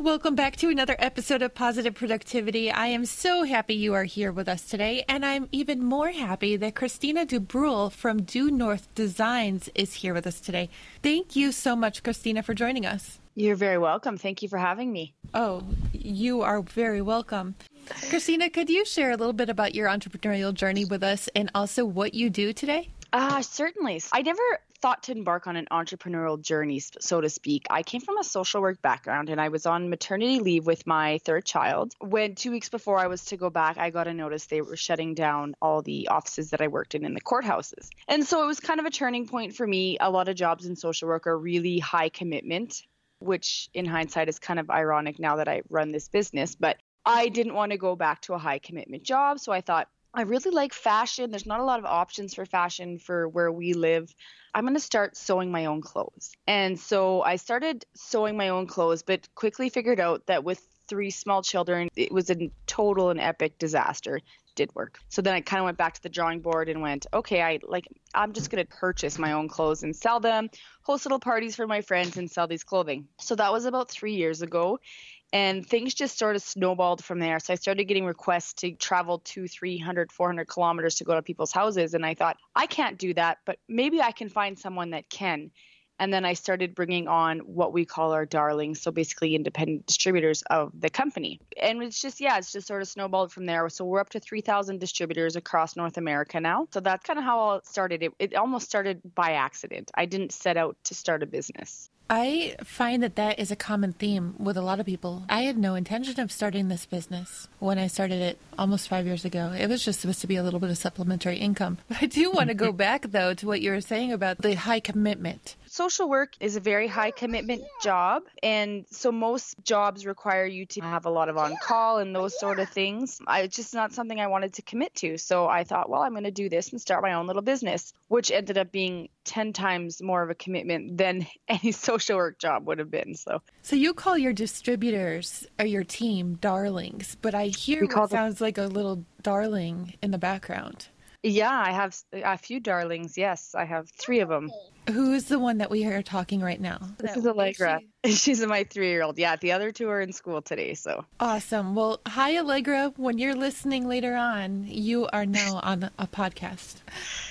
Welcome back to another episode of Positive Productivity. I am so happy you are here with us today, and I'm even more happy that Christina Dubrul from Du North Designs is here with us today. Thank you so much, Christina, for joining us. You're very welcome. Thank you for having me. Oh, you are very welcome. Christina, could you share a little bit about your entrepreneurial journey with us and also what you do today? Uh, certainly. I never thought to embark on an entrepreneurial journey, so to speak. I came from a social work background and I was on maternity leave with my third child. When two weeks before I was to go back, I got a notice they were shutting down all the offices that I worked in in the courthouses. And so it was kind of a turning point for me. A lot of jobs in social work are really high commitment, which in hindsight is kind of ironic now that I run this business. But I didn't want to go back to a high commitment job. So I thought, I really like fashion. There's not a lot of options for fashion for where we live. I'm going to start sewing my own clothes. And so I started sewing my own clothes, but quickly figured out that with three small children, it was a total and epic disaster. Did work. So then I kind of went back to the drawing board and went, okay, I like I'm just going to purchase my own clothes and sell them, host little parties for my friends and sell these clothing. So that was about 3 years ago and things just sort of snowballed from there. So i started getting requests to travel two 300 400 kilometers to go to people's houses. And i thought i can't do that but maybe i can find someone that can. And then i started bringing on what we call our darlings so basically independent distributors of the company. And it's just yeah it's just sort of snowballed from there. So we're up to 3000 distributors across north america now. So that's kind of how it started. It, it almost started by accident. I didn't set out to start a business I find that that is a common theme with a lot of people. I had no intention of starting this business when I started it almost five years ago. It was just supposed to be a little bit of supplementary income. But I do want to go back, though, to what you were saying about the high commitment social work is a very high oh, commitment job. And so most jobs require you to have a lot of on call and those sort of things. I, it's just not something I wanted to commit to. So I thought, well, I'm going to do this and start my own little business, which ended up being 10 times more of a commitment than any social work job would have been. So, so you call your distributors or your team darlings, but I hear what sounds like a little darling in the background. Yeah, I have a few darlings. Yes, I have three of them. Who is the one that we are talking right now? This is Allegra. She... She's my three-year-old. Yeah, the other two are in school today. So awesome. Well, hi Allegra. When you're listening later on, you are now on a podcast.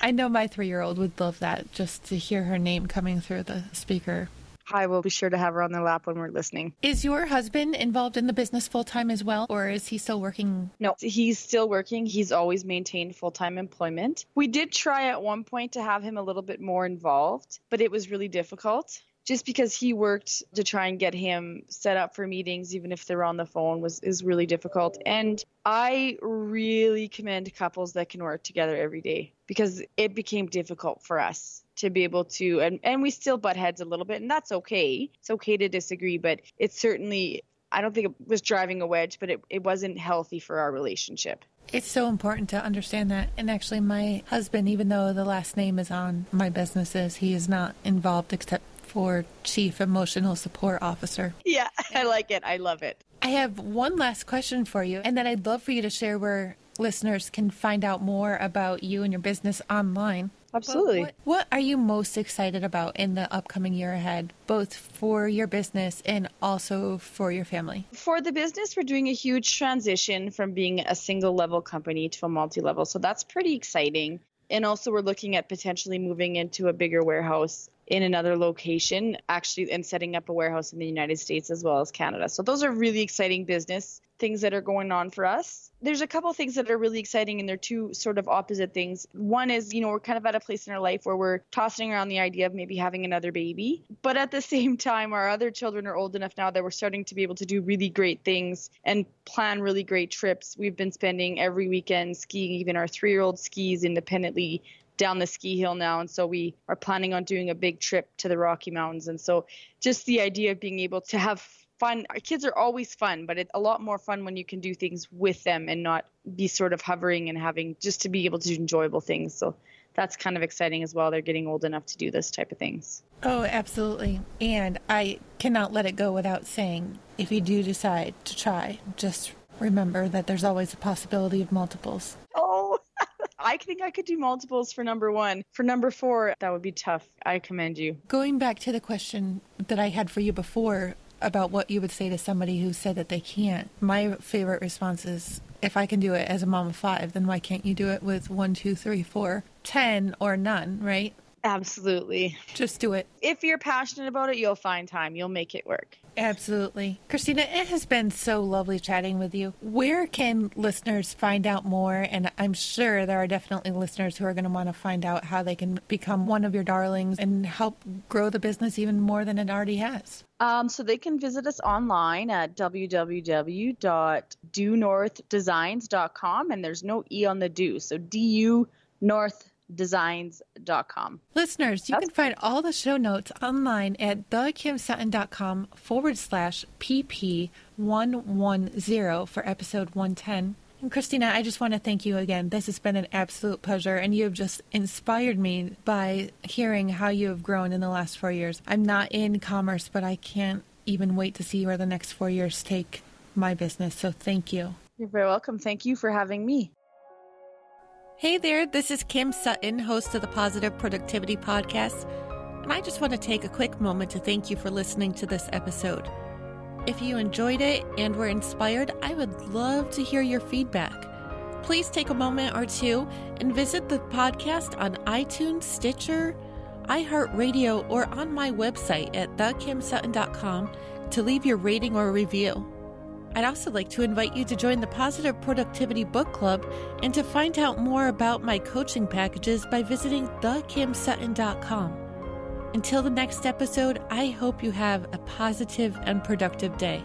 I know my three-year-old would love that just to hear her name coming through the speaker. I will be sure to have her on the lap when we're listening. Is your husband involved in the business full time as well, or is he still working? No, he's still working. He's always maintained full time employment. We did try at one point to have him a little bit more involved, but it was really difficult just because he worked to try and get him set up for meetings even if they're on the phone was is really difficult and i really commend couples that can work together every day because it became difficult for us to be able to and and we still butt heads a little bit and that's okay it's okay to disagree but it's certainly i don't think it was driving a wedge but it, it wasn't healthy for our relationship it's so important to understand that. And actually, my husband, even though the last name is on my businesses, he is not involved except for Chief Emotional Support Officer. Yeah, I like it. I love it. I have one last question for you, and then I'd love for you to share where listeners can find out more about you and your business online. Absolutely. What, what, are you most excited about in the upcoming year ahead, both for your business and also for your family? For the business, we're doing a huge transition from being a single level company to a multi level. So that's pretty exciting. And also, we're looking at potentially moving into a bigger warehouse in another location, actually, and setting up a warehouse in the United States as well as Canada. So, those are really exciting business things that are going on for us. There's a couple things that are really exciting, and they're two sort of opposite things. One is, you know, we're kind of at a place in our life where we're tossing around the idea of maybe having another baby. But at the same time, our other children are old enough now that we're starting to be able to do really great things and plan really great trips. We've been spending every weekend skiing, even our three year old skis independently down the ski hill now. And so we are planning on doing a big trip to the Rocky Mountains. And so just the idea of being able to have fun. Our kids are always fun, but it's a lot more fun when you can do things with them and not be sort of hovering and having just to be able to do enjoyable things. So that's kind of exciting as well. They're getting old enough to do this type of things. Oh, absolutely. And I cannot let it go without saying if you do decide to try, just remember that there's always a possibility of multiples. Oh, I think I could do multiples for number one. For number four, that would be tough. I commend you. Going back to the question that I had for you before about what you would say to somebody who said that they can't, my favorite response is if I can do it as a mom of five, then why can't you do it with one, two, three, four, ten, or none, right? Absolutely. Just do it. If you're passionate about it, you'll find time. You'll make it work. Absolutely. Christina, it has been so lovely chatting with you. Where can listeners find out more? And I'm sure there are definitely listeners who are going to want to find out how they can become one of your darlings and help grow the business even more than it already has. Um, so they can visit us online at www.dunorthdesigns.com, and there's no E on the do. So D U North designs.com. Listeners, you That's can find all the show notes online at thekimsutton.com forward slash PP110 for episode 110. And Christina, I just want to thank you again. This has been an absolute pleasure, and you have just inspired me by hearing how you have grown in the last four years. I'm not in commerce, but I can't even wait to see where the next four years take my business. So thank you. You're very welcome. Thank you for having me. Hey there, this is Kim Sutton, host of the Positive Productivity Podcast, and I just want to take a quick moment to thank you for listening to this episode. If you enjoyed it and were inspired, I would love to hear your feedback. Please take a moment or two and visit the podcast on iTunes, Stitcher, iHeartRadio, or on my website at thekimsutton.com to leave your rating or review. I'd also like to invite you to join the Positive Productivity Book Club and to find out more about my coaching packages by visiting thekimsutton.com. Until the next episode, I hope you have a positive and productive day.